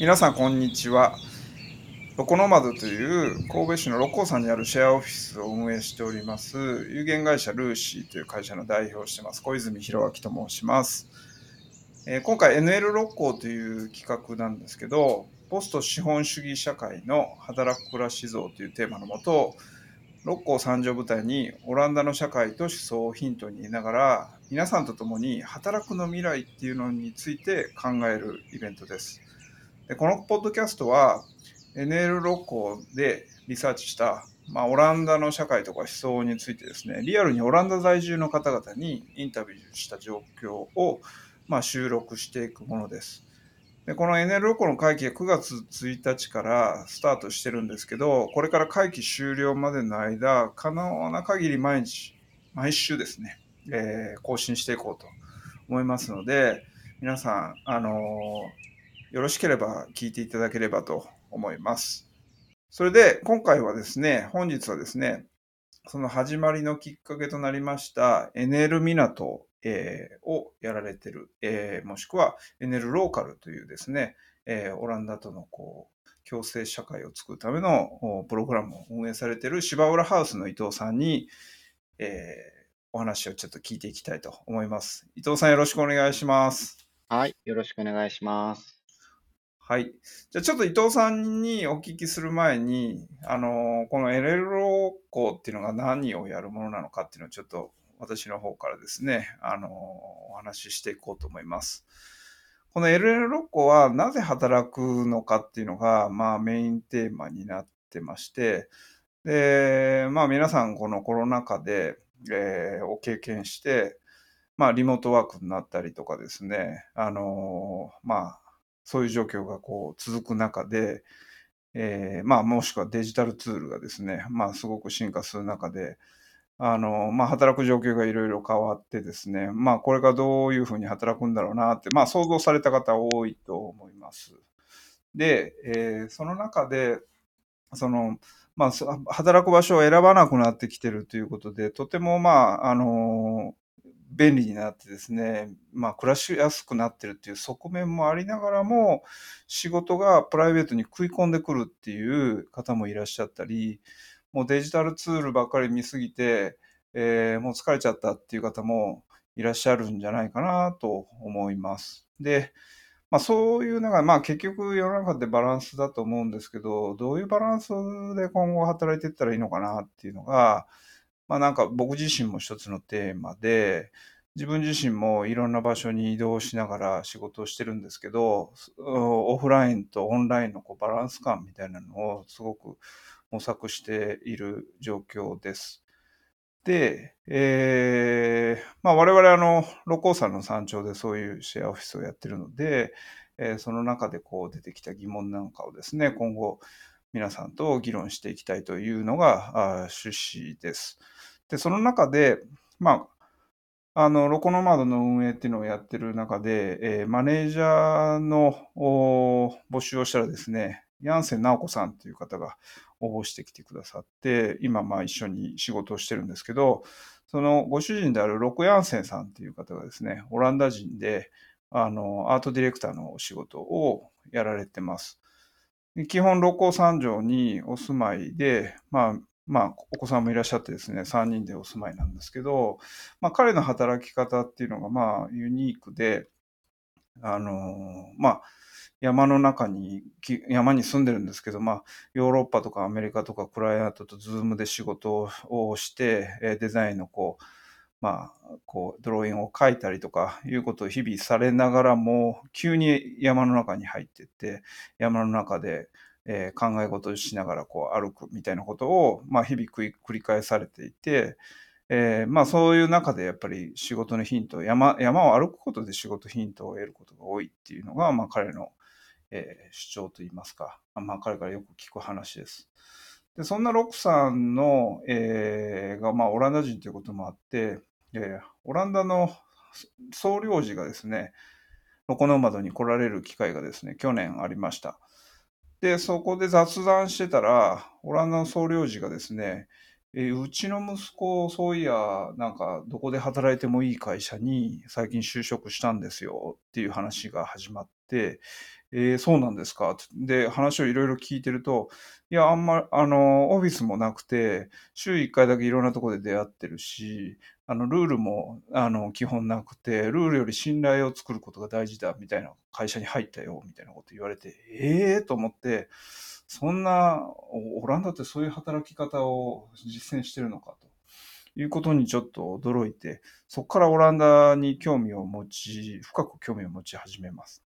皆さんこんにちは。ロコノマドという神戸市の六甲山にあるシェアオフィスを運営しております有限会社ルーシーという会社の代表をしてます小泉弘明と申します。えー、今回 NL 六甲という企画なんですけど、ポスト資本主義社会の働く暮らし像というテーマのもと、六甲三条舞台にオランダの社会と思想をヒントにいながら皆さんと共に働くの未来っていうのについて考えるイベントです。でこのポッドキャストは NL ロコでリサーチした、まあ、オランダの社会とか思想についてですね、リアルにオランダ在住の方々にインタビューした状況を、まあ、収録していくものです。でこの NL ロコの会期は9月1日からスタートしてるんですけど、これから会期終了までの間、可能な限り毎日、毎週ですね、えー、更新していこうと思いますので、皆さん、あのーよろしければ聞いていただければと思います。それで今回はですね、本日はですね、その始まりのきっかけとなりましたエネル港、えー、をやられてる、もしくはエネルローカルというですね、オランダとのこう共生社会を作るためのプログラムを運営されている芝浦ハウスの伊藤さんに、えお話をちょっと聞いていきたいと思います。伊藤さんよろしくお願いします。はい、よろしくお願いします。はい。じゃあちょっと伊藤さんにお聞きする前に、あの、この LL 校っていうのが何をやるものなのかっていうのをちょっと私の方からですね、あの、お話ししていこうと思います。この LL 校はなぜ働くのかっていうのが、まあメインテーマになってまして、で、まあ皆さんこのコロナ禍で、えー、を経験して、まあリモートワークになったりとかですね、あの、まあそういう状況がこう続く中で、えー、まあ、もしくはデジタルツールがですね、まあ、すごく進化する中で、あの、まあ、働く状況がいろいろ変わってですね、まあ、これがどういうふうに働くんだろうなって、まあ、想像された方多いと思います。で、えー、その中で、その、まあ、働く場所を選ばなくなってきてるということで、とても、まあ、あの、便利になってですね、まあ、暮らしやすくなってるっていう側面もありながらも、仕事がプライベートに食い込んでくるっていう方もいらっしゃったり、もうデジタルツールばっかり見すぎて、えー、もう疲れちゃったっていう方もいらっしゃるんじゃないかなと思います。で、まあ、そういうのが、まあ、結局世の中でバランスだと思うんですけど、どういうバランスで今後働いていったらいいのかなっていうのが、まあなんか僕自身も一つのテーマで、自分自身もいろんな場所に移動しながら仕事をしてるんですけど、オフラインとオンラインのこうバランス感みたいなのをすごく模索している状況です。で、えー、まあ我々あの、六甲山の山頂でそういうシェアオフィスをやってるので、えー、その中でこう出てきた疑問なんかをですね、今後皆さんと議論していきたいというのが趣旨です。で、その中で、まあ、あの、ロコノマドの運営っていうのをやってる中で、えー、マネージャーの募集をしたらですね、ヤンセン直子さんという方が応募してきてくださって、今、まあ一緒に仕事をしてるんですけど、そのご主人であるロコ・ヤンセンさんっていう方がですね、オランダ人で、あの、アートディレクターのお仕事をやられてます。基本、六甲山上にお住まいで、まあ、まあ、お子さんもいらっしゃってですね、3人でお住まいなんですけど、まあ、彼の働き方っていうのが、まあ、ユニークで、あの、まあ、山の中に、山に住んでるんですけど、まあ、ヨーロッパとかアメリカとかクライアントと Zoom で仕事をして、デザインのこう、まあ、こう、ドローインを描いたりとかいうことを日々されながらも、急に山の中に入ってって、山の中で、えー、考え事をしながらこう歩くみたいなことを、まあ、日々繰り返されていて、えー、まあそういう中でやっぱり仕事のヒント、山山を歩くことで仕事ヒントを得ることが多いっていうのが、まあ彼の、えー、主張といいますか、まあ彼からよく聞く話です。でそんなロックさんの、えー、が、まあオランダ人ということもあって、えー、オランダの総領事がですね、ロコノマドに来られる機会がですね、去年ありました。で、そこで雑談してたら、オランダの総領事がですね、え、うちの息子、そういや、なんか、どこで働いてもいい会社に最近就職したんですよっていう話が始まって、えー、そうなんですか？で、話をいろいろ聞いてると、いや、あんま、あの、オフィスもなくて、週1回だけいろんなとこで出会ってるし、あの、ルールも、あの、基本なくて、ルールより信頼を作ることが大事だ、みたいな会社に入ったよ、みたいなこと言われて、ええー、と思って、そんな、オランダってそういう働き方を実践してるのかと。いうことにちょっと驚いて、そこからオランダに興味を持ち、深く興味を持ち始めます。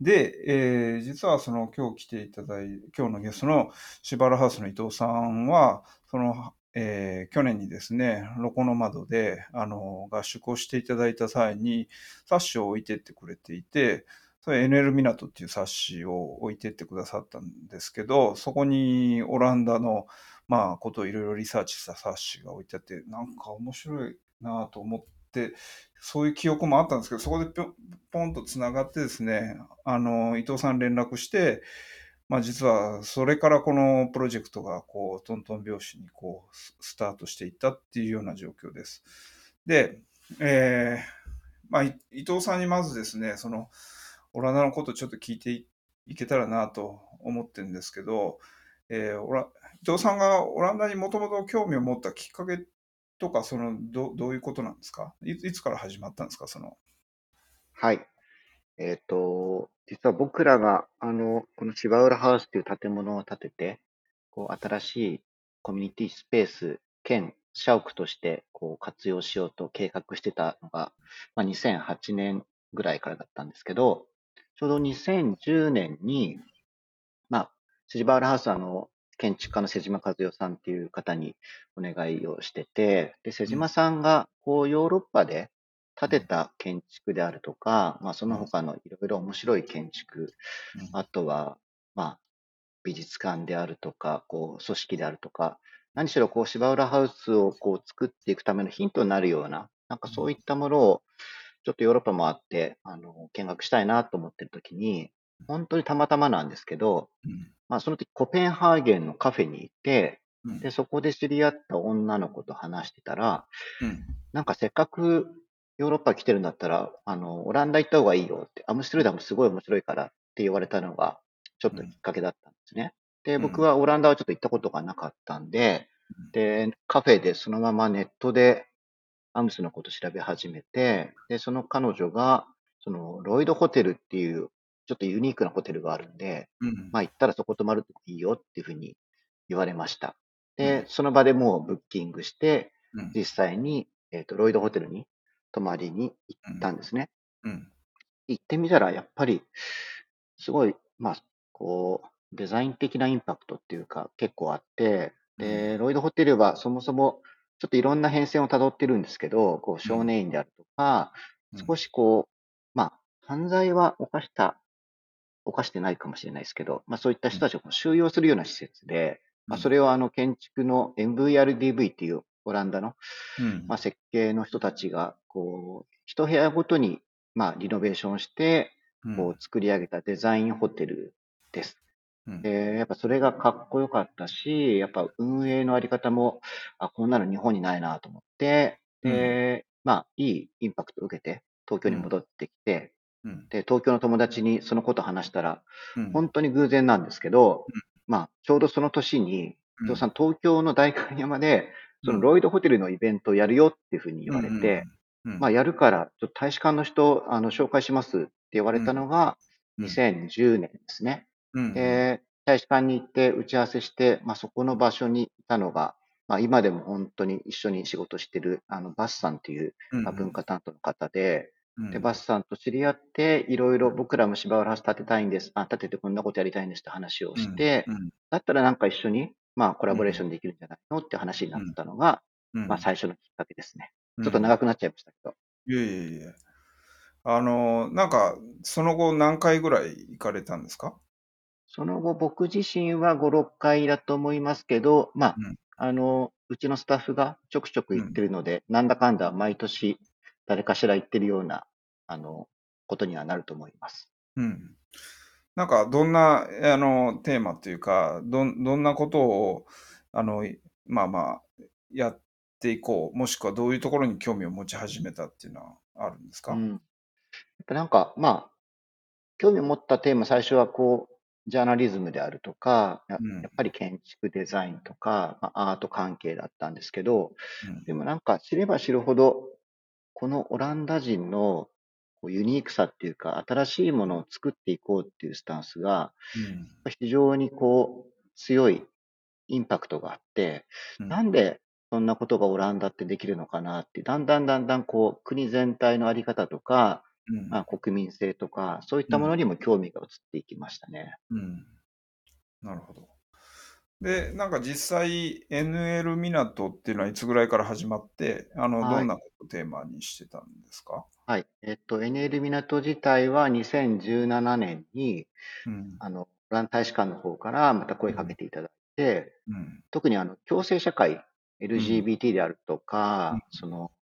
で、えー、実はその今日来ていただい今日のゲストのシバラハウスの伊藤さんは、その、えー、去年にですね、ロコの窓で、あの、合宿をしていただいた際に、冊子を置いてってくれていて、それ NL 港っていう冊子を置いてってくださったんですけど、そこにオランダの、まあ、ことをいろいろリサーチした冊子が置いてあって、なんか面白いなと思って、そういう記憶もあったんですけど、そこでぴょポンとつながってですね、あの、伊藤さん連絡して、まあ実はそれからこのプロジェクトがこうトントン拍子にこうスタートしていったっていうような状況です。で、えー、まあ伊藤さんにまずですね、そのオランダのことちょっと聞いていけたらなと思ってるんですけど、えー、伊藤さんがオランダにもともと興味を持ったきっかけっとか、そのどどういうことなんですか？いいつから始まったんですか？その。はい。えっ、と、実は僕らが、あの、この芝浦ハウスという建物を建てて、こう、新しいコミュニティスペース兼社屋としてこう活用しようと計画してたのが、まあ、2008年ぐらいからだったんですけど、ちょうど2010年に、まあ、芝浦ハウスはあの、建築家の瀬島和代さんっていう方にお願いをしてて、で、瀬島さんが、こう、ヨーロッパで建てた建築であるとか、まあ、その他のいろいろ面白い建築、あとは、まあ、美術館であるとか、こう、組織であるとか、何しろ、こう、芝浦ハウスをこう作っていくためのヒントになるような、なんかそういったものを、ちょっとヨーロッパもあって、あの、見学したいなと思ってるときに、本当にたまたまなんですけど、まあ、その時コペンハーゲンのカフェに行って、うん、で、そこで知り合った女の子と話してたら、うん、なんかせっかくヨーロッパ来てるんだったら、あの、オランダ行った方がいいよって、アムステルダムすごい面白いからって言われたのが、ちょっときっかけだったんですね。で、僕はオランダはちょっと行ったことがなかったんで、で、カフェでそのままネットでアムスのこと調べ始めて、で、その彼女が、その、ロイドホテルっていうちょっとユニークなホテルがあるんで、うん、まあ行ったらそこ泊まるといいよっていうふうに言われました。で、うん、その場でもうブッキングして、うん、実際に、えっ、ー、と、ロイドホテルに泊まりに行ったんですね。行ってみたら、やっぱり、すごい、まあ、こう、デザイン的なインパクトっていうか、結構あって、で、ロイドホテルはそもそも、ちょっといろんな変遷をたどってるんですけど、こう、少年院であるとか、少しこう、まあ、犯罪は犯した犯してないかもしれないですけど、まあ、そういった人たちを収容するような施設で、まあ、それをあの建築の MVRDV っていうオランダの、まあ、設計の人たちが、こう、一部屋ごとに、まあ、リノベーションして、こう、作り上げたデザインホテルです。で、やっぱそれがかっこよかったし、やっぱ運営のあり方も、あ、こんなの日本にないなと思って、で、まあ、いいインパクトを受けて、東京に戻ってきて、で、東京の友達にそのこと話したら、うん、本当に偶然なんですけど、うん、まあ、ちょうどその年に、伊藤さん、東京の代官山で、そのロイドホテルのイベントをやるよっていうふうに言われて、まあ、やるから、ちょっと大使館の人、あの、紹介しますって言われたのが、2010年ですね。で、大使館に行って打ち合わせして、まあ、そこの場所にいたのが、まあ、今でも本当に一緒に仕事してる、あの、バスさんっていう、まあ、文化担当の方で、で、バスさんと知り合って、いろいろ僕らも芝浦ハウス建てたいんです。あ、建ててこんなことやりたいんですって話をして、うん。うん、だったらなんか一緒に、まあ、コラボレーションできるんじゃないのって話になったのが、うん、まあ、最初のきっかけですね。ちょっと長くなっちゃいましたけど。いやいやいや。あの、なんか、その後何回ぐらい行かれたんですか？その後、僕自身は5、6回だと思いますけど、まあ、うん、あの、うちのスタッフがちょくちょく行ってるので、うん、なんだかんだ毎年誰かしら言ってるような、あの、ことにはなると思います。うん。なんか、どんな、あの、テーマっていうか、ど、どんなことを、あの、まあまあ、やっていこう、もしくはどういうところに興味を持ち始めたっていうのはあるんですか、うん、やっぱなんか、まあ、興味を持ったテーマ、最初はこう、ジャーナリズムであるとか、やっぱり建築デザインとか、まあ、アート関係だったんですけど、うんでもなんか知れば知るほど、このオランダ人のこうユニークさっていうか、新しいものを作っていこうっていうスタンスが、非常にこう、強いインパクトがあって、うん。なんでそんなことがオランダってできるのかなって、だんだんだんだんこう、国全体のあり方とか、うん。まあ、国民性とか、そういったものにも興味が移っていきましたね。うん。なるほど。で、なんか実際 NL 港っていうのはいつぐらいから始まって、あの、はい。どんなことをテーマにしてたんですか？はい。えっと、NL 港自体は2017年に、うん。あの、オランダ大使館の方からまた声かけていただいて、うん。特にあの、共生社会、LGBT であるとか、うんその、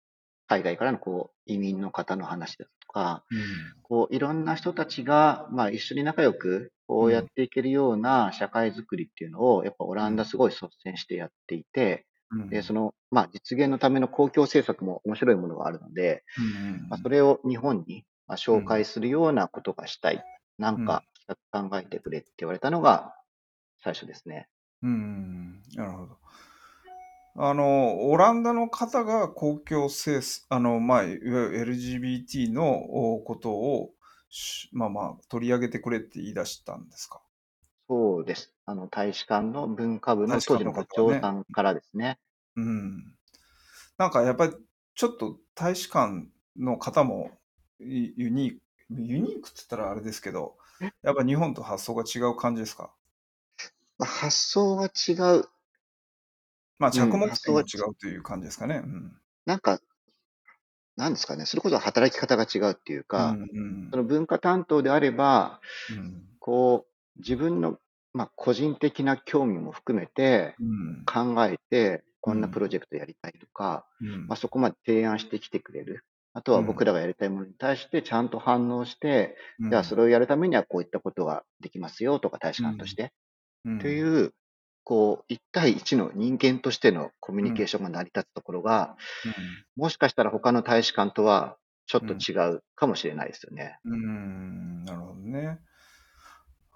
海外からのこう、移民の方の話だとか、うん。こう、いろんな人たちが、まあ、一緒に仲良く、こうやっていけるような社会づくりっていうのを、やっぱオランダすごい率先してやっていて、うんで、その、まあ、実現のための公共政策も面白いものがあるので、うんまあ、それを日本にまあ紹介するようなことがしたい。なんか企画考えてくれって言われたのが最初ですね。うん、なるほど。あの、オランダの方が公共政策、あの、まあ、いわゆる LGBT のおことを、しまあまあ、取り上げてくれって言い出したんですか？そうです。あの、大使館の文化部の当時の部の方はね長さんからですね。うん。なんかやっぱり、ちょっと大使館の方もユユニーク、ユニークって言ったらあれですけど、やっぱ日本と発想が違う感じですか？まあ、発想は違う。まあ、着目発点が違うという感じですかね。うん。なんか、なんですかね。それこそ働き方が違うっていうか、うんその文化担当であれば、うんこう、自分の、まあ、個人的な興味も含めてうん。考えて、こんなプロジェクトやりたいとか、うん。まあ、そこまで提案してきてくれる。あとは僕らがやりたいものに対してちゃんと反応して、うん。じゃあそれをやるためにはこういったことができますよとか大使館として、うん。という、こう、一対一の人間としてのコミュニケーションが成り立つところが、もしかしたら他の大使館とはちょっと違うかもしれないですよね。うん、うん。なるほどね。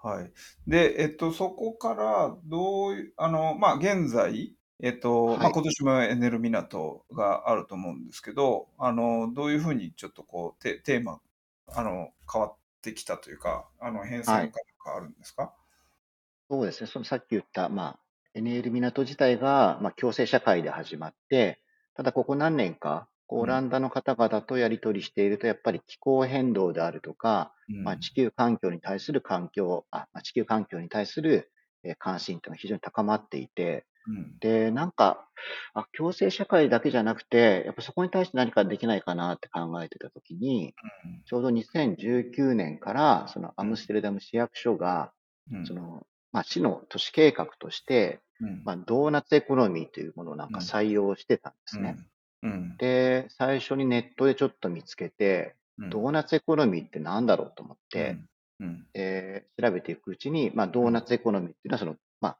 はい。で、えっと、そこから、どういう、あの、まあ、現在、えっと、はいまあ、今年もエネル港があると思うんですけど、あの、どういうふうにちょっとこう、テテーマ、あの、変わってきたというか、あの、変遷はいがあるんですか？そうですね。そのさっき言った、まあ、NL 港自体が、まあ、共生社会で始まって、ただここ何年か、オランダの方々とやり取りしていると、やっぱり気候変動であるとか、うん。まあ、地球環境に対する環境、あ、まあ、地球環境に対するえー関心というのが非常に高まっていて、うん。で、なんか、あ、共生社会だけじゃなくて、やっぱそこに対して何かできないかなって考えてたときに、ちょうど2019年から、そのアムステルダム市役所が、うん。その、まあ、市の都市計画として、うん。まあ、ドーナツエコノミーというものをなんか採用してたんですね。うん。で、最初にネットでちょっと見つけて、うん。ドーナツエコノミーって何だろうと思って、うん。で調べていくうちに、まあ、ドーナツエコノミーっていうのはその、まあ、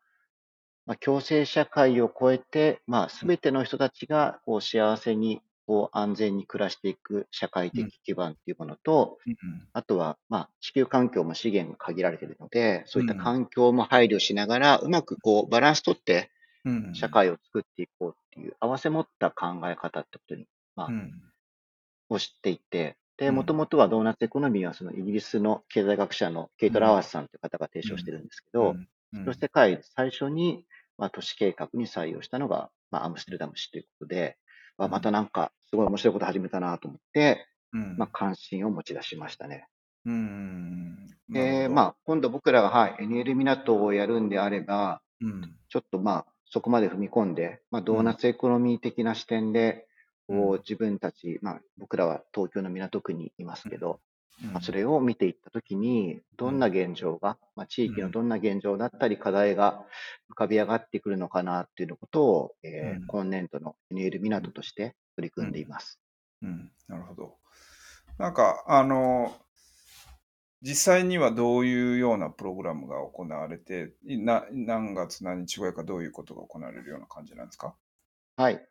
まあ、共生社会を超えて、まあ、すべての人たちがこう幸せに、こう安全に暮らしていく社会的基盤っていうものと、うん。あとは、まあ、地球環境も資源が限られているので、そういったうん。環境も配慮しながら、うまくこうバランス取ってうん。社会を作っていこうっていう、合わせ持った考え方ってことに、まあう、ん。を知っていて、で、うん。もともとはドーナツエコノミーはそのイギリスの経済学者のケイト・ラワースさんという方が提唱してるんですけど、うん。その世界で最初に、まあ、都市計画に採用したのが、まあ、アムステルダム市ということで、まあ、またなんかすごい面白いこと始めたなと思って、うん。まあ、関心を持ち出しましたね。うん。で、まあ、今度僕らが、はい、NL 港をやるんであれば、うん。ちょっとまあ、そこまで踏み込んで、まあ、ドーナツエコノミー的な視点で、うん。こう自分たち、まあ、僕らは東京の港区にいますけど、うん。まあ、それを見ていったときに、どんな現状が、まあ、地域のどんな現状だったり、課題が浮かび上がってくるのかなっていうのことを、えーうん。今年度の NL 港として取り組んでいます。うん、なるほど。なんか、あの、実際にはどういうようなプログラムが行われて、いな何月何日ぐらいかどういうことが行われるような感じなんですか？はい。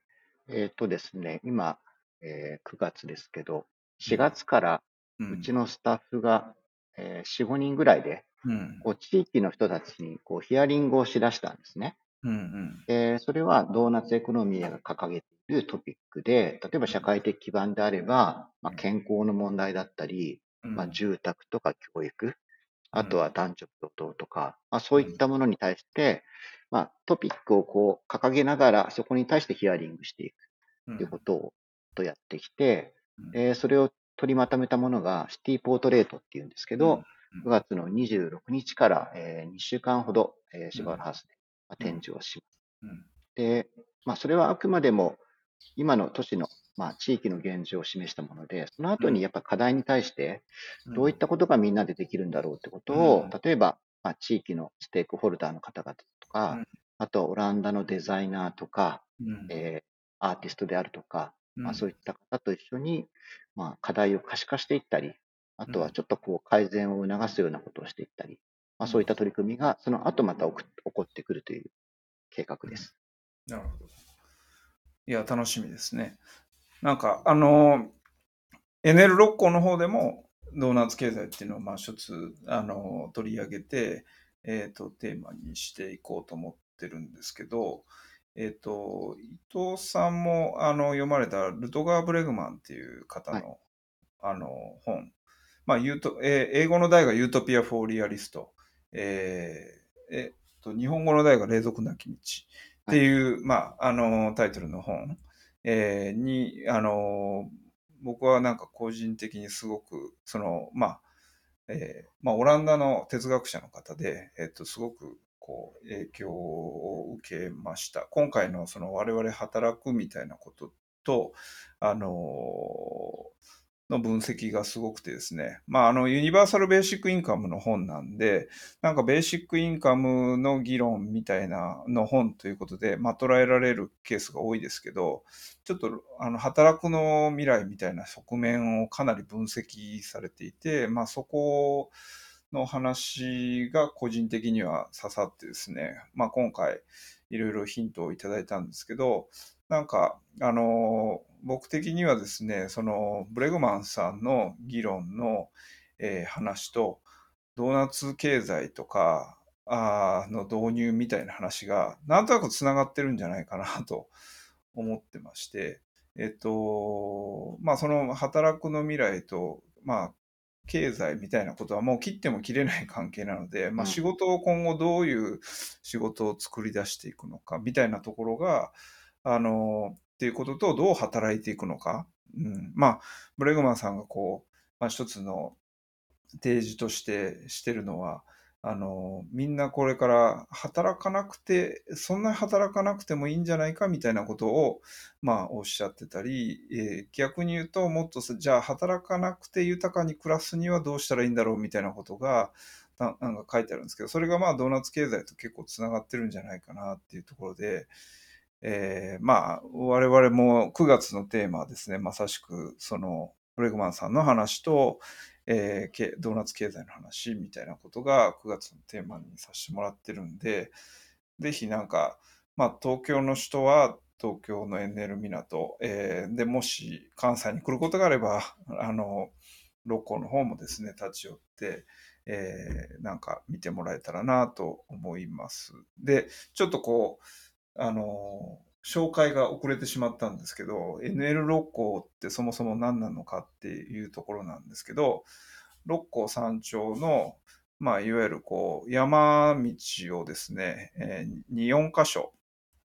えっ、とですね、今、えー9月ですけど、4月からううちのスタッフがえー4、5人ぐらいで、うん。こう地域の人たちにこうヒアリングをしだしたんですね。うん。で、それはドーナツエコノミーが掲げているトピックで、例えば社会的基盤であれば、まあ、健康の問題だったり、うん。まあ、住宅とか教育、あとは男女平等とか、まあ、そういったものに対して、まあ、トピックをこう掲げながら、そこに対してヒアリングしていくうんということをとやってきて、うん。でそれを取りまとめたものがシティポートレートっていうんですけど、うん。9月の26日から、え2週間ほど、えー、シバルハウスでまあ展示をします。うん。で、まあ、それはあくまでも今の都市の、まあ、地域の現状を示したもので、その後にやっぱ課題に対して、どういったことがみんなでできるんだろうってことを、うん。例えば、まあ、地域のステークホルダーの方々とか、うん。あとはオランダのデザイナーとか、うん。えーアーティストであるとか、まあ、そういいった方と一緒に、まあ、課題を可視化していったり、あとはちょっとこう改善を促すようなことをしていったり、まあ、そういった取り組みがその後また起こ起こってくるという計画です。なるほど。いや、楽しみですね。なんか、あの、NL 六甲の方でも、ドーナツ経済っていうのを、まあ、一つ、あの、取り上げて、えっ、と、テーマにしていこうと思ってるんですけど、えっ、と、伊藤さんも、あの、読まれたルトガー・ブレグマンっていう方の、あの、本。まあ、ユート、えー英語の題が Utopia for Realists。えーえっと、日本語の題が隷属なき道。っていう、まあ、あの、タイトルの本、えーに、あの、僕はなんか個人的にすごく、その、まあ、えーまあ、オランダの哲学者の方で、えっと、すごく、こう、影響を受けました。今回のその我々働くみたいなことと、あのの分析がすごくてですね。まあ、あの、ユニバーサルベーシックインカムの本なんで、なんかベーシックインカムの議論みたいなの本ということで、まあ、捉えられるケースが多いですけど、ちょっとあの働くの未来みたいな側面をかなり分析されていて、まあ、そこをの話が個人的には刺さってですね、まあ、今回いろいろヒントをいただいたんですけど、なんか、あの、僕的にはですね、そのブレグマンさんの議論の、えー話と、ドーナツ経済とかあの導入みたいな話が、なんとなくつながってるんじゃないかなと思ってまして、えっと、まあその働くの未来と、まあ経済みたいなことはもう切っても切れない関係なので、まあうん仕事を今後どういう仕事を作り出していくのかみたいなところが、あの、っていうこととどう働いていくのか。うん、まあ、ブレグマンさんがこう、まあ一つの提示としてしてるのは、あの、みんなこれから働かなくて、そんなに働かなくてもいいんじゃないかみたいなことを、まあ、おっしゃってたり、えー逆に言うと、もっとじゃあ働かなくて豊かに暮らすにはどうしたらいいんだろうみたいなことが、ななんか書いてあるんですけど、それがまあ、ドーナツ経済と結構つながってるんじゃないかなっていうところで、えーまあ、我々も9月のテーマはですね、まさしく、その、ブレグマンさんの話と、えードーナツ経済の話みたいなことが9月のテーマにさせてもらってるんで、ぜひなんか、まあ、東京の人は東京の NL 港、えーで、もし関西に来ることがあれば、あの、六甲の方もですね、立ち寄って、えーなんか見てもらえたらなと思います。で、ちょっとこう、あの、紹介が遅れてしまったんですけど、NL 六甲ってそもそも何なのかっていうところなんですけど、六甲山頂の、まあ、いわゆるこう、山道をですね、えー、2、4箇所、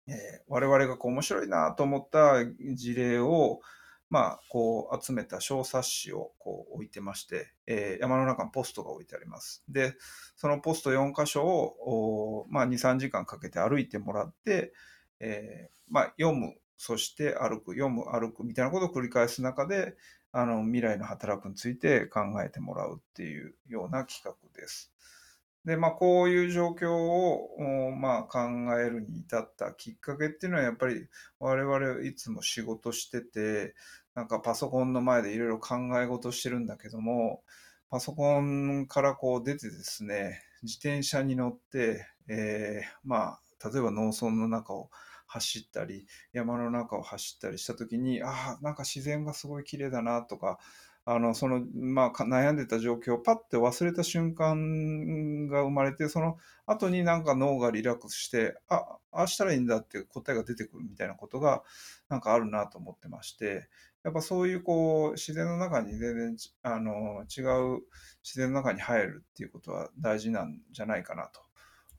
えー我々がこう面白いなと思った事例を、まあ、こう集めた小冊子をこう置いてまして、えー山の中にポストが置いてあります。で、そのポスト4箇所を、まあ、2、3時間かけて歩いてもらって、えーまあ、読む、そして歩く、読む、歩くみたいなことを繰り返す中で、あの未来の働くについて考えてもらうっていうような企画です。で、まあ、こういう状況を、まあ、考えるに至ったきっかけっていうのは、やっぱり我々いつも仕事してて、なんかパソコンの前でいろいろ考え事してるんだけども、パソコンからこう出てですね、自転車に乗って、えーまあ、例えば農村の中を走ったり、山の中を走ったりした時に、ああ、なんか自然がすごい綺麗だなとか、あの、その、まあ、悩んでた状況をパッて忘れた瞬間が生まれて、その後になんか脳がリラックスして、あ、ああしたらいいんだって答えが出てくるみたいなことがなんかあるなと思ってまして、やっぱそういうこう自然の中に全然あの違う自然の中に入るっていうことは大事なんじゃないかなと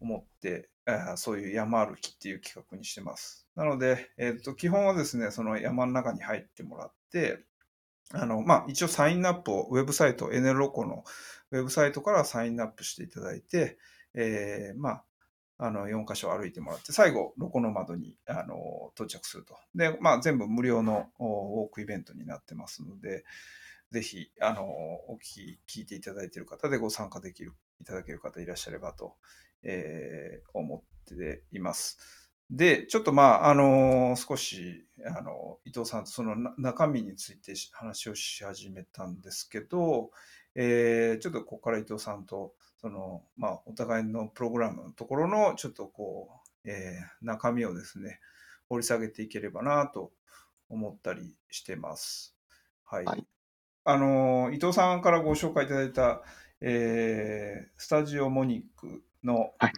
思って、そういう山歩きっていう企画にしてます。なので、えっと基本はですね、その山の中に入ってもらって、あのまあ、一応サインアップをウェブサイト、エネロコのウェブサイトからサインアップしていただいて、えーまあ、あの4箇所歩いてもらって、最後、ロコの窓にあの到着すると。で、まあ、全部無料のウォークイベントになってますので、ぜひ、あの、お聞き、聞いていただいている方でご参加できる、いただける方いらっしゃればと、えー思っています。で、ちょっとまあ、あの少し、あの、伊藤さんとそのな中身についてし話をし始めたんですけど、えーちょっとここから伊藤さんと、その、まあ、お互いのプログラムのところの、ちょっとこう、えー中身をですね、掘り下げていければなと思ったりしてます。はい。はいあの、伊藤さんからご紹介いただいた、えースタジオモニックの、はい。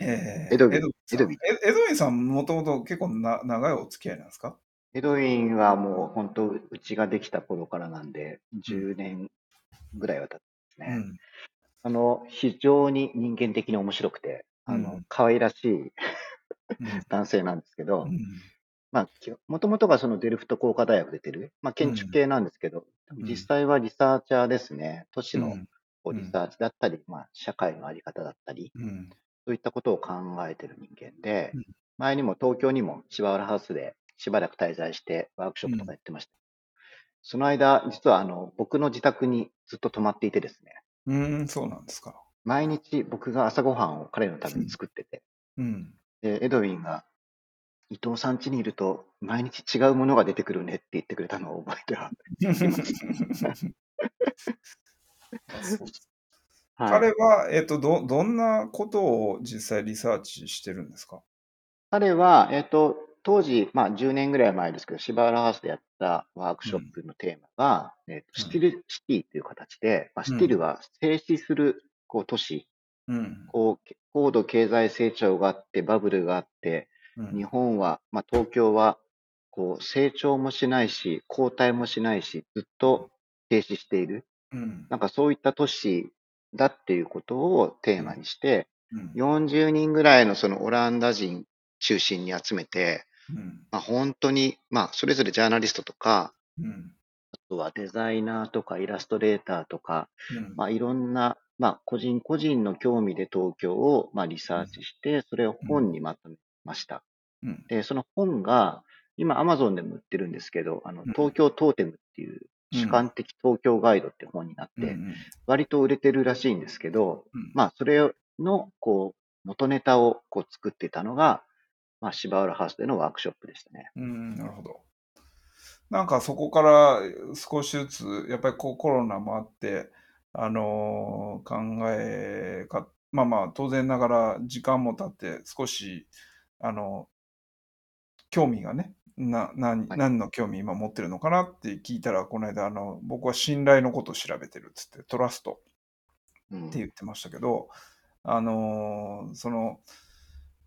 えーエドウィンエドウィンさんエドウィン。えエドウィンさん、もともと結構な長いお付き合いなんですか？エドウィンはもう本当、うちができた頃からなんで、10年ぐらいは経ってますね。うん。あの、非常に人間的に面白くて、あうのん、可愛らしいうん。男性なんですけど、うん。まあ、きもともとがそのデルフト工科大学出てる、まあ、建築系なんですけど、ん。実際はリサーチャーですね。都市のうんこうリサーチだったり、まあ、社会のあり方だったり、うんそういったことを考えてる人間でうん、前にも東京にも芝浦ハウスでしばらく滞在してワークショップとかやってました。その間、実はあの、僕の自宅にずっと泊まっていてですね、うん、そうなんですか。毎日僕が朝ごはんを彼のために作ってて、うん。で、エドウィンが、伊東さん家にいると、毎日違うものが出てくるねって言ってくれたのを覚えては。はい、彼は、えっと、ど、どんなことを実際リサーチしてるんですか？彼は、えっ、と、当時、まあ10年ぐらい前ですけど、芝浦ハウスでやったワークショップのテーマが、えっとうん。 Still City という形で、まあ、うん。スティルは静止するこう都市、うん。こう高度経済成長があって、バブルがあって、うん。日本は、まあ、東京はこう成長もしないし、後退もしないし、ずっと停止している。うん。なんかそういった都市だっていうことをテーマにして、うん。40人ぐらいのそのオランダ人中心に集めて、うん。まあ、本当に、まあ、それぞれジャーナリストとか、うん。あとはデザイナーとかイラストレーターとか、うんまあ、いろんな、まあ、個人個人の興味で東京を、まあ、リサーチして、それを本にまとめました。うん。で、その本が、今、アマゾンでも売ってるんですけど、あのうん、東京トーテムっていう、主観的東京ガイドって本になっうん。て、割と売れてるらしいんですけど、うんまあ、それの、こう、元ネタをこう作ってたのが、まあ、芝浦ハウスでのワークショップでしたね。うん、なるほど。なんかそこから少しずつ、やっぱりこうコロナもあって、あのー考えか、まあまあ当然ながら時間も経って少し、あの興味がね、な、何、の興味今持ってるのかなって聞いたら、この間、あの、僕は信頼のことを調べてるっつって、トラストうん。って言ってましたけど、あのーその、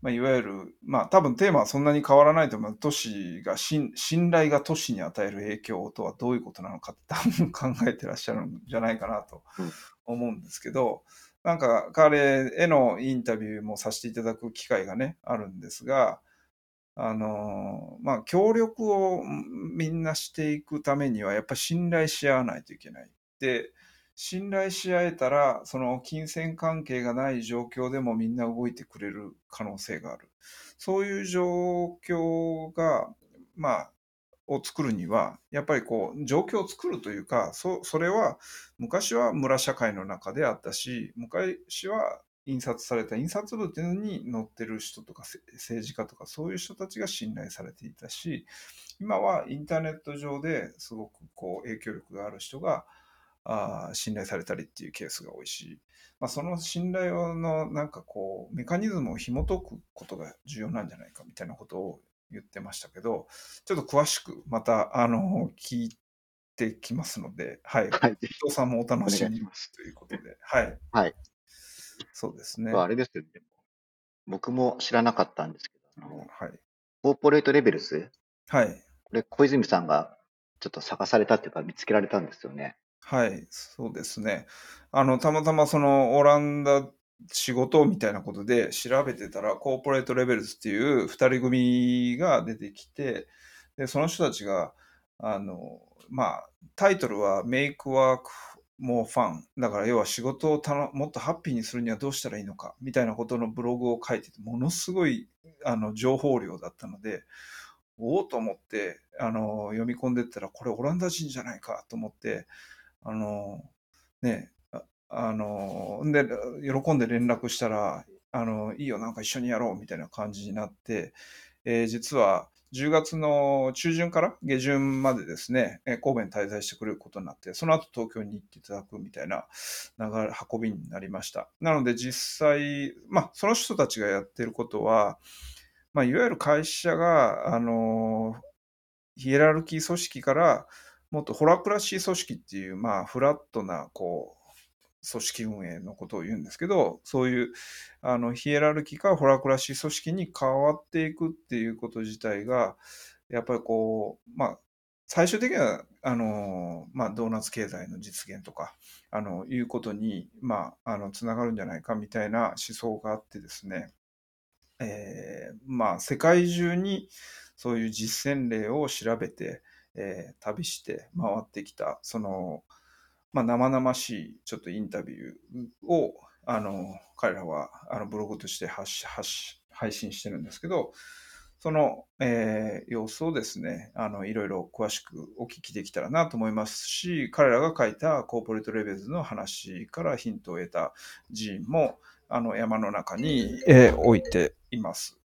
まあ、いわゆる、まあ多分テーマはそんなに変わらないと思う。都市が信、信頼が都市に与える影響とはどういうことなのかって多分考えてらっしゃるんじゃないかなとうん。思うんですけど、なんか彼へのインタビューもさせていただく機会がね、あるんですが、あのまあ協力をみんなしていくためにはやっぱり信頼し合わないといけない。で、信頼し合えたら、その金銭関係がない状況でもみんな動いてくれる可能性がある。そういう状況が、まあ、を作るには、やっぱりこう、状況を作るというか、そそれは昔は村社会の中であったし、昔は印刷された印刷物に載ってる人とかせ政治家とかそういう人たちが信頼されていたし、今はインターネット上ですごくこう影響力がある人が、あ信頼されたりっていうケースが多いし、まあ、その信頼のなんかこうメカニズムを紐解くことが重要なんじゃないかみたいなことを言ってましたけど、ちょっと詳しくまたあの聞いてきますので、はい。はい、伊藤さんもお楽しみにということで、はい。はい。そうですね。あれですよね。僕も知らなかったんですけど、あのはい、コーポレートレベルス？はい。これ、小泉さんがちょっと探されたっていうか、見つけられたんですよね。はい、そうですね。あの、たまたまそのオランダ仕事みたいなことで調べてたら、コーポレートレベルズっていう2人組が出てきて、で、その人たちが、あの、まあ、タイトルは Make Work More Fun。だから要は仕事をたのもっとハッピーにするにはどうしたらいいのかみたいなことのブログを書いてて、ものすごいあの情報量だったので、おおと思って、あの、読み込んでったら、これオランダ人じゃないかと思って、あの、ね、ああの、で、喜んで連絡したら、あの、いいよ、なんか一緒にやろうみたいな感じになって、えー、実は10月の中旬から下旬までですね、神戸に滞在してくれることになって、その後東京に行っていただくみたいな流れ、運びになりました。なので実際、まあ、その人たちがやってることは、まあ、いわゆる会社が、あの、ヒエラルキー組織から、もっとホラクラシー組織っていう、まあ、フラットな、こう、組織運営のことを言うんですけど、そういうあのヒエラルキーからホラクラシー組織に変わっていくっていうこと自体が、やっぱりこう、まあ、最終的には、あの、まあ、ドーナツ経済の実現とか、あの、いうことに、まあ、あの、つながるんじゃないかみたいな思想があってですね、えー、まあ、世界中にそういう実践例を調べて、えー、旅して回ってきた、その、まあ、生々しいちょっとインタビューを、あの、彼らはあのブログとして発発配信してるんですけど、その、えー、様子をですね、あの、いろいろ詳しくお聞きできたらなと思いますし、彼らが書いたコーポレートレベルズの話からヒントを得た寺院も、あの、山の中に、えー、置いています。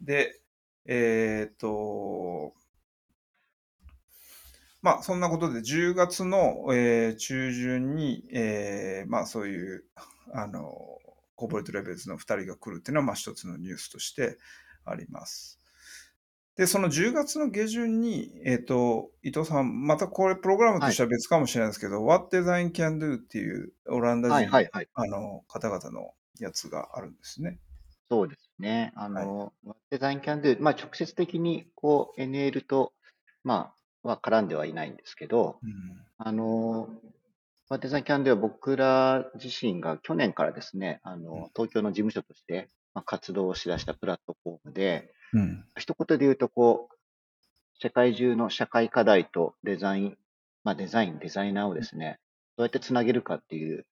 で、えっ、と、まあ、そんなことで10月の、えー、中旬に、えー、まあ、そういう、あの、コーポレートレベルズの2人が来るっていうのは、まあ、一つのニュースとしてあります。で、その10月の下旬に、えっ、ー、と、伊藤さん、またこれプログラムとしては別かもしれないですけど、はい、What Design Can Do っていうオランダ人の、はいはいはい、あの方々のやつがあるんですね。そうですね。あの、はい、What Design Can Do、まあ、直接的にこう NL と、まあ、は絡んではいないんですけど、うん、あの、まあ、デザインキャンでは僕ら自身が去年からですね、あの、東京の事務所として、まあ、活動をしだしたプラットフォームで、うん、一言で言うと、こう、世界中の社会課題とデザイン、まあ、デザイン、デザイナーをですね、どうやってつなげるかっていう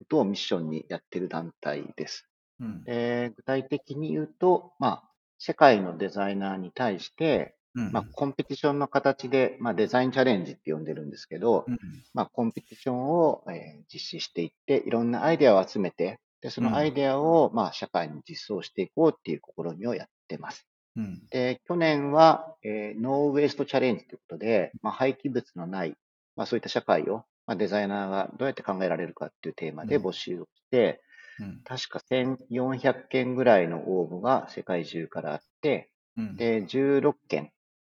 ことをミッションにやってる団体です。うん、で具体的に言うと、まあ、世界のデザイナーに対して、まあ、コンペティションの形で、まあ、デザインチャレンジって呼んでるんですけど、うん、まあ、コンペティションを、えー、実施していって、いろんなアイデアを集めて、で、そのアイデアを、まあ、社会に実装していこうっていう試みをやってます。うん、で、去年は、えー、ノーウェイストチャレンジということで、まあ、廃棄物のない、まあ、そういった社会を、まあ、デザイナーがどうやって考えられるかっていうテーマで募集をして、うん、確か1400件ぐらいの応募が世界中からあって、で、16件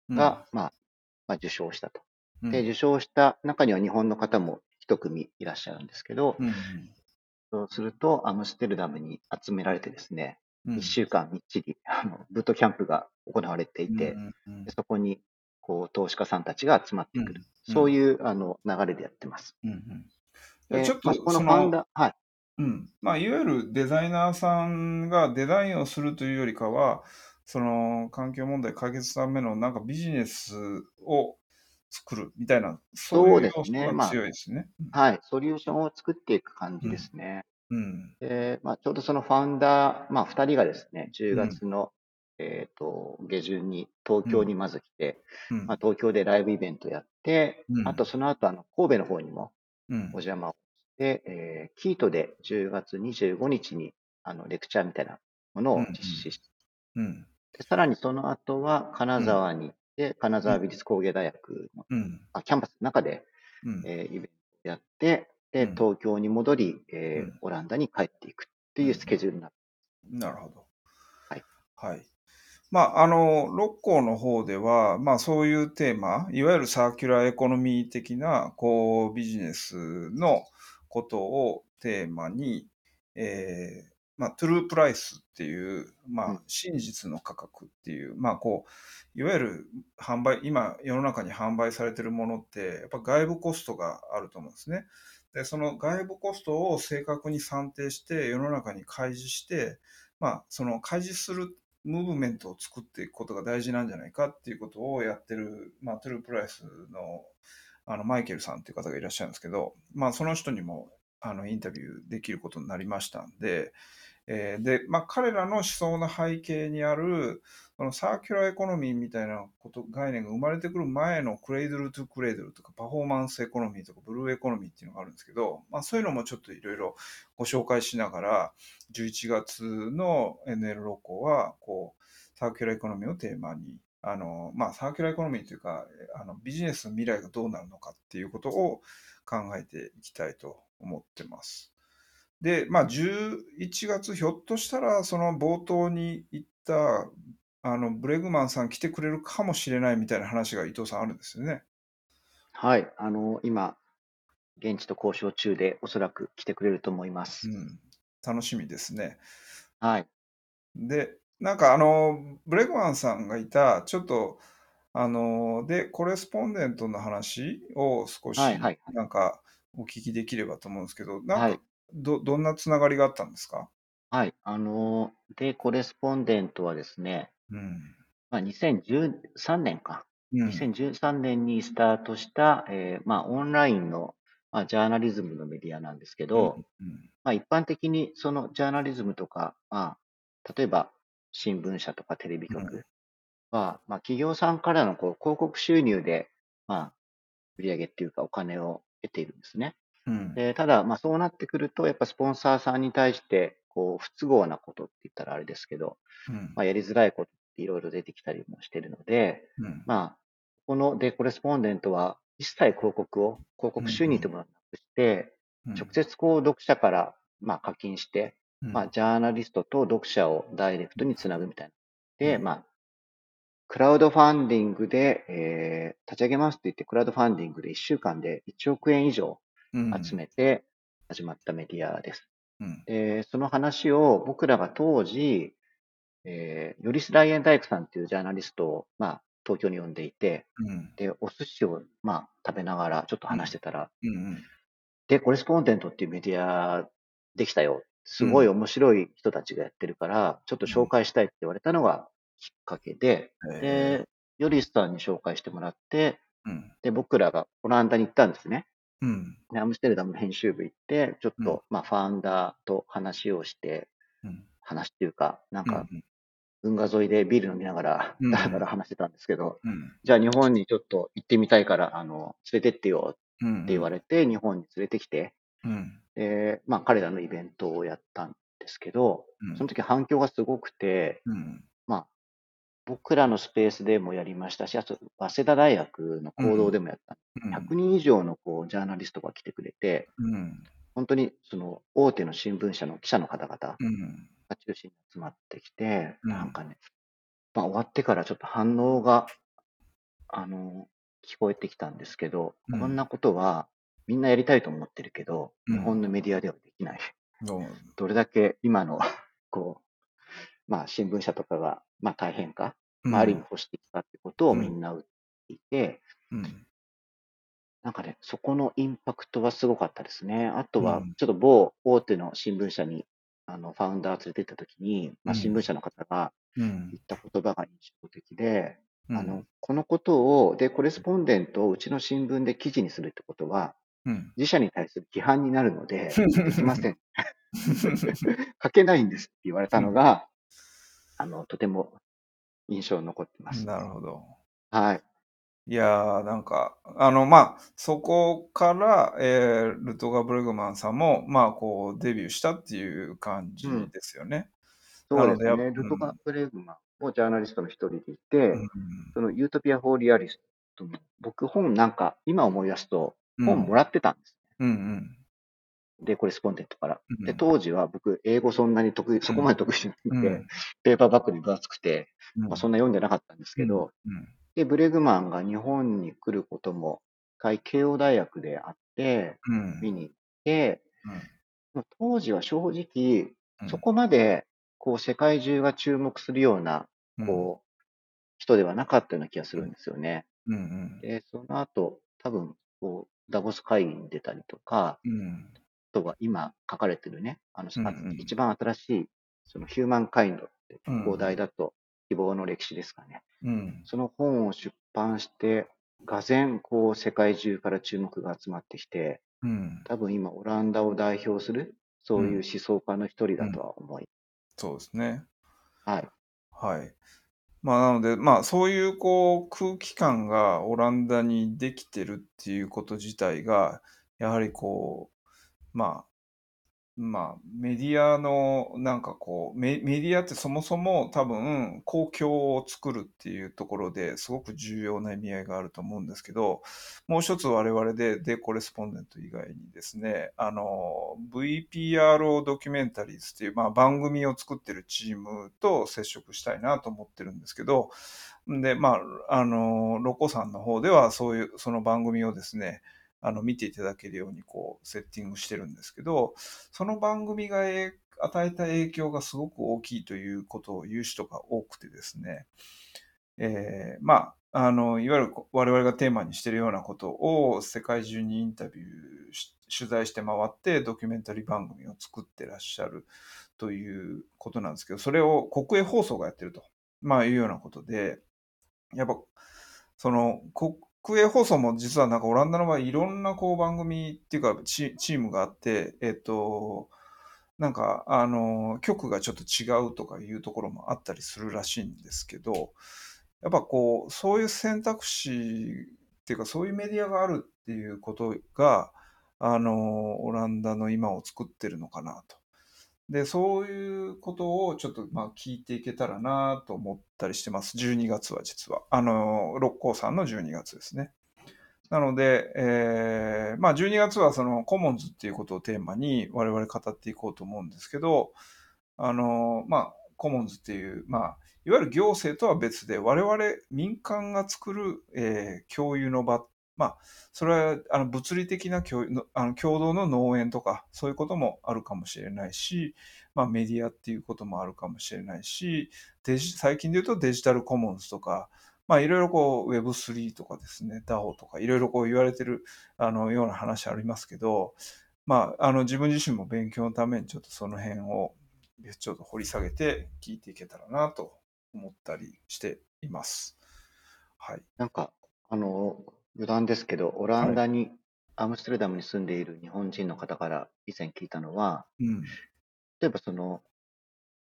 が、まあ、まあ、受賞したと。で、受賞した中には日本の方も一組いらっしゃるんですけど、うんそうすると、アムステルダムに集められてですね、一、うん、週間みっちりあのブートキャンプが行われていて、でそこにこう投資家さんたちが集まってくる、うん、そういうあの流れでやってます。うんうん、ちょっと、まあ、このファンダはい。うん。まあ、いわゆるデザイナーさんがデザインをするというよりかは、その環境問題解決するためのなんかビジネスを作るみたいな、そういう要素が強いですね。まあ、はい、ソリューションを作っていく感じですね。うん、でまあ、ちょうどそのファウンダー、まあ、2人がですね、10月の、うん、えーと、下旬に東京にまず来て、うん、まあ、東京でライブイベントやって、あとその後あの神戸の方にもお邪魔をして、えー、京都で10月25日にあのレクチャーみたいなものを実施して、うんでさらにその後は金沢に行って、金沢美術工芸大学の、うん、あキャンパスの中で、うん、えー、イベントをやって、で、うん。東京に戻り、えーうん。オランダに帰っていくっていうスケジュールになってなるほど。はい。はい。まあ、あの、六甲の方では、まあ、そういうテーマ、いわゆるサーキュラーエコノミー的な、こう、ビジネスのことをテーマに、えーまあ、トゥループライスっていう、まあうん、真実の価格っていう、まあ、こう、いわゆる販売、今、世の中に販売されているものって、やっぱ外部コストがあると思うんですね。で、その外部コストを正確に算定して、世の中に開示して、まあ、その開示するムーブメントを作っていくことが大事なんじゃないかっていうことをやってる、まあ、トゥループライスのあのマイケルさんっていう方がいらっしゃるんですけど、まあ、その人にもあのインタビューできることになりましたんで、えで、まあ、彼らの思想の背景にある、そのサーキュラーエコノミーみたいなこと、概念が生まれてくる前の Cradle to Cradle とか Performance Economy とか Blue Economy っていうのがあるんですけど、まあそういうのもちょっといろいろご紹介しながら、11月の NL ROKKO は、こう、サーキュラーエコノミーをテーマに、あの、まあサーキュラーエコノミーというか、あのビジネスの未来がどうなるのかっていうことを考えていきたいと思ってます。で、まあ、11月、ひょっとしたら、その冒頭に言った、あの、ブレグマンさん来てくれるかもしれないみたいな話が伊東さんあるんですよね。はい。あの、今、現地と交渉中でおそらく来てくれると思います。うん。楽しみですね。はい。で、なんかあの、ブレグマンさんがいた、ちょっと、あの、で、コレスポンデントの話を少しはいはいはい、なんかお聞きできればと思うんですけど、なんかはい、ど、どんなつながりがあったんですか？はい。あの、で、コレスポンデントはですね、うん。まあ、2013年か。うん。2013年にスタートした、えーまあ、オンラインの、まあ、ジャーナリズムのメディアなんですけど、うん。まあ、一般的にそのジャーナリズムとか、まあ、例えば新聞社とかテレビ局は、まあ、企業さんからのこう広告収入で、まあ、売り上げっていうかお金を得ているんですね。うん。でただ、まあ、そうなってくると、やっぱスポンサーさんに対して、こう、不都合なことって言ったらあれですけど、うん。まあ、やりづらいことっていろいろ出てきたりもしてるので、うん。まあ、このデコレスポンデントは、一切広告を、広告収入というものをなくして、うん。直接こう、読者から、まあ、課金して、うん。まあ、ジャーナリストと読者をダイレクトにつなぐみたいな。で、うん。まあ、クラウドファンディングで、えー立ち上げますって言って、クラウドファンディングで1週間で1億円以上うん集めて始まったメディアです。うん。で、その話を僕らが当時、えーヨリス・ライエンダイクさんっていうジャーナリストを、まあ、東京に呼んでいて、うん。で、お寿司を、まあ、食べながらちょっと話してたら、うん。で、コレスポンデントっていうメディアできたよ。すごい面白い人たちがやってるから、ちょっと紹介したいって言われたのがきっかけで、うんで、ヨリスさんに紹介してもらって、うん。で、僕らがオランダに行ったんですね。うん。で、アムステルダムの編集部行って、ちょっと、うん。まあ、ファウンダーと話をして、うん。話っていうか、なんか、うん運河沿いでビール飲みながら、うん。だらだら話してたんですけど、うん。じゃあ日本にちょっと行ってみたいから、あの、連れてってようんって言われて、日本に連れてきて、うん。で、まあ彼らのイベントをやったんですけど、うん。その時反響がすごくて、僕らのスペースでもやりましたし、あと、早稲田大学の講堂でもやった。うん100人以上のこうジャーナリストが来てくれて、うん。本当にその大手の新聞社の記者の方々がうん。中心に集まってきて、うん。なんかね、まあ、終わってからちょっと反応が、あの、聞こえてきたんですけど、うん。こんなことはみんなやりたいと思ってるけど、うん。日本のメディアではできない。どれだけ今の、こう、まあ、新聞社とかが、まあ、大変か、まあ、ある意味保守的かってことをみんな言っていて、うん。なんかね、そこのインパクトはすごかったですね。あとはうん、ちょっと某大手の新聞社に、あの、ファウンダー連れて行った時に、まあ、うん。新聞社の方がうん。言った言葉が印象的で、うん。あの、このことを、で、コレスポンデントをうちの新聞で記事にするってことは、うん。自社に対する批判になるので、できません。書けないんですって言われたのが、あの、とても印象に残ってます。なるほど。はい。いやー、なんか、あの、まあ、そこから、えールトガ・ブレグマンさんも、まあ、こう、デビューしたっていう感じうんですよね。そうですね。ルトガー・ブレグマンもジャーナリストの一人でいて、うんその Utopia for Realists の、僕本なんか、今思い出すと、うん本もらってたんです。うんうん。で、コレスポンデントから。で、うん。当時は僕、英語そんなに得意、そこまで得意じゃなくて、うん。ペーパーバックに分厚くて、うん。まあ、そんな読んでなかったんですけど、うん。で、ブレグマンが日本に来ることも、一回慶応大学であって、うん。見に行って、まあ当時は正直、うん。そこまで、こう、世界中が注目するような、うん。こう、人ではなかったような気がするんですよね。で、その後、多分、こう、ダボス会議に出たりとか、とは今書かれてるね、あの、うんうん一番新しい、そのヒューマンカインドって、うん放題だと希望の歴史ですかね。うんその本を出版して、がぜん、こう、世界中から注目が集まってきて、うん多分今、オランダを代表する、そういう思想家の一人だとは思い、そうですね。はい。はい。まあ、なので、まあ、そういう、こう、空気感がオランダにできてるっていうこと自体が、やはりこう、まあ、まあ、メディアの、なんかこうメ、メディアってそもそも多分、公共を作るっていうところですごく重要な意味合いがあると思うんですけど、もう一つ我々で、デコレスポンデント以外にですね、あの、VPRO ドキュメンタリーズっていう、まあ、番組を作ってるチームと接触したいなと思ってるんですけど、で、まあ、あの、ロコさんの方では、そういう、その番組をですね、あの、見ていただけるように、こう、セッティングしてるんですけど、その番組が与えた影響がすごく大きいということを言う人が多くてですね、えーまあ、あの、いわゆる我々がテーマにしているようなことを世界中にインタビューし、取材して回ってドキュメンタリー番組を作ってらっしゃるということなんですけど、それを国営放送がやってると、まあ、いうようなことで、やっぱ、その、国営放送も実はなんかオランダの場合いろんなこう番組っていうかチチームがあって、えっと、なんか、あの、局がちょっと違うとかいうところもあったりするらしいんですけど、やっぱこう、そういう選択肢っていうか、そういうメディアがあるっていうことが、あの、オランダの今を作ってるのかなと。で、そういうことをちょっとまあ聞いていけたらなと思ったりしてます。12月は実は。あの、六甲山の12月ですね。なので、えーまあ12月はそのコモンズっていうことをテーマに我々語っていこうと思うんですけど、あの、まあコモンズっていう、まあいわゆる行政とは別で我々民間が作る、えー共有の場っ、まあそれはあの物理的な共あの共同の農園とかそういうこともあるかもしれないし、まあメディアっていうこともあるかもしれないし、デジ最近で言うとデジタルコモンズとか、まあいろいろこう Web3 とかですね、DAO とかいろいろこう言われてるあのような話ありますけど、まああの自分自身も勉強のためにちょっとその辺をちょっと掘り下げて聞いていけたらなと思ったりしています。はい。なんか、あの、余談ですけど、オランダに、アムステルダムに住んでいる日本人の方から以前聞いたのは、うん。例えばその、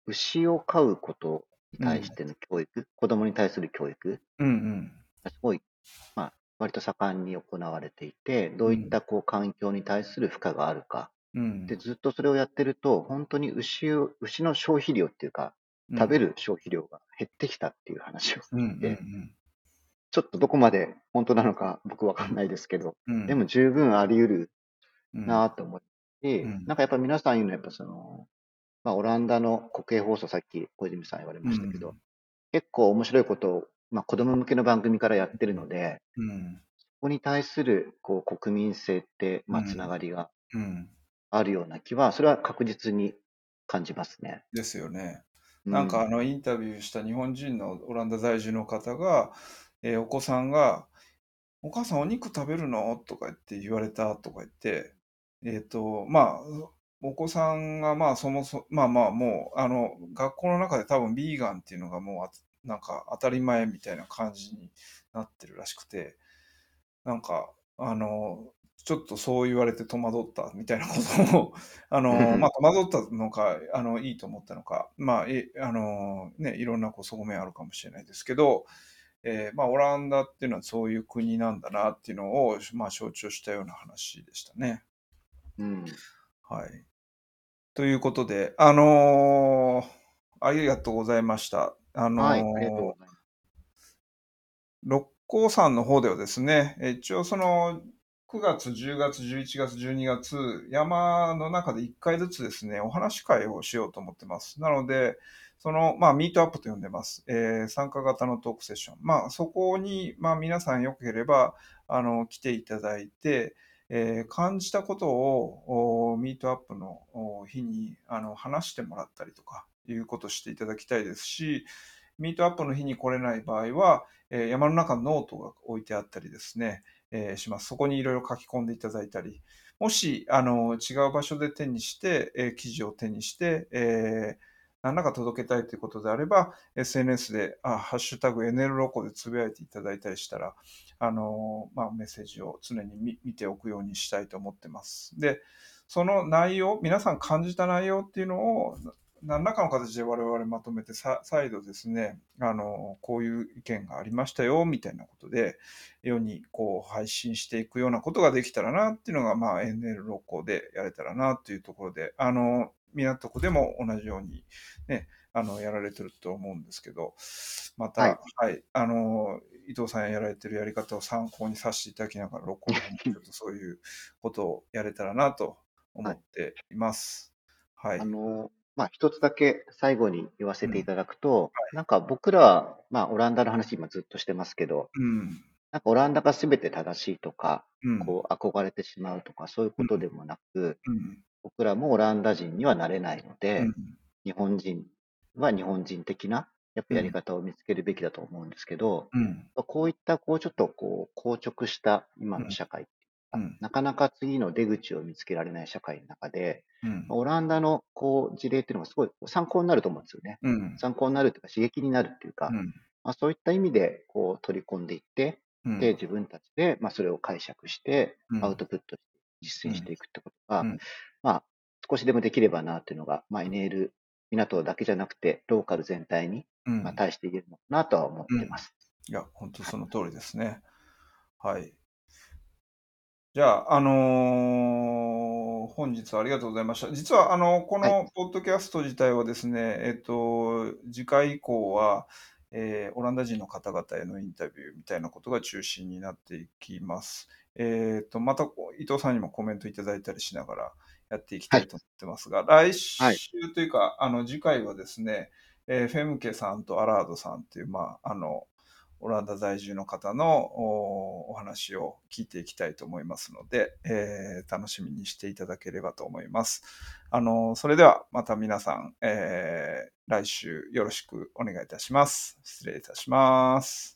牛を飼うことに対しての教育、子供に対する教育うんうん。がすごい、まあ、割と盛んに行われていて、どういったこう環境に対する負荷があるか。うん。で、ずっとそれをやってると、本当に牛を、牛の消費量っていうか、食べる。る消費量が減ってきたっていう話をうんうん聞いて、ちょっとどこまで本当なのか僕わかんないですけど、うん。でも十分あり得るうん、なと思って、うんなんかやっぱ皆さん言うのはやっぱその、まあオランダの国営放送さっき小泉さん言われましたけど、うん結構面白いことを、まあ子供向けの番組からやってるので、うん。そこに対するこう国民性って、まあうんつながりがうん。あるような気は、それは確実に感じますね。ですよね。うなんかあのインタビューした日本人のオランダ在住の方が、えーお子さんが、お母さんお肉食べるの？とか言って言われたとか言って、えっ、と、まあ、お子さんがまあそもそも、まあまあもう、あの、学校の中で多分ビーガンっていうのがもうあなんか当たり前みたいな感じになってるらしくて、なんか、あの、ちょっとそう言われて戸惑ったみたいなことを、あの、まあ戸惑ったのか、あの、いいと思ったのか、まあ、え、あの、ね、いろんなこう側面あるかもしれないですけど、えーまあ、オランダっていうのはそういう国なんだなっていうのを、まあ、象徴したような話でしたね。うん。はい。ということで、あのーありがとうございました。あのーはい、ありがとうございます。六甲山の方ではですね、え一応その9月、10月、11月、12月、山の中で1回ずつですね、お話会をしようと思ってます。なので、その、まあ、ミートアップと呼んでます。えー参加型のトークセッション。まあ、そこに、まあ、皆さんよければ、あの、来ていただいて、えー感じたことを、ミートアップの日に、あの、話してもらったりとか、いうことをしていただきたいですし、ミートアップの日に来れない場合は、えー山の中のノートが置いてあったりですね、えーします。そこにいろいろ書き込んでいただいたり、もし、あの、違う場所で手にして、えー記事を手にして、えー何らか届けたいということであれば、SNS で、あ、ハッシュタグ NL ロコでつぶやいていただいたりしたら、あの、まあ、メッセージを常に見見ておくようにしたいと思ってます。で、その内容、皆さん感じた内容っていうのを、何らかの形で我々まとめて、再度ですね、あの、こういう意見がありましたよ、みたいなことで、世にこう配信していくようなことができたらなっていうのが、まあ、NL ロコでやれたらなっていうところで、あの、港区でも同じようにね、あの、やられてると思うんですけど、また、ははいい、あの、伊藤さんやられてるやり方を参考にさせていただきながら、ロコでもちょっとそういうことをやれたらなと思っています。はい。あの、まあ、一つだけ最後に言わせていただくと、なんか僕らは、まあ、オランダの話今ずっとしてますけど、うん。なんかオランダが全て正しいとか、うん。こう憧れてしまうとか、そういうことでもなく、うん。僕らもオランダ人にはなれないので、うん。日本人は日本人的な、やっぱやり方を見つけるべきだと思うんですけど、うん。こういった、こうちょっとこう、硬直した今の社会、うん。なかなか次の出口を見つけられない社会の中で、うん。オランダのこう事例っていうのがすごい参考になると思うんですよね。うん。参考になるというか刺激になるっていうか、うん。まあ、そういった意味でこう取り込んでいって、うん。で、自分たちで、まあ、それを解釈してう、んアウトプットして実践していくってことが、うんまあ、少しでもできればなっていうのが、まあ、NL 港だけじゃなくて、ローカル全体に、うんまあ、対して言えるのかなとは思ってます。いや、本当その通りですね。はい。じゃあ、あのー本日はありがとうございました。実は、あの、こはのポッドキャスト自体はですね、えっと、次回以降は、えーオランダ人の方々へのインタビューみたいなことが中心になっていきます。えっと、また伊藤さんにもコメントいただいたりしながらやっていきたいと思ってますが、来週はいというか、あの、次回はですね、えーフェムケさんとアラードさんっていう、まあ、あの、オランダ在住の方のおお話を聞いていきたいと思いますので、えー楽しみにしていただければと思います。あの、それではまた皆さん、えー来週よろしくお願いいたします。失礼いたします。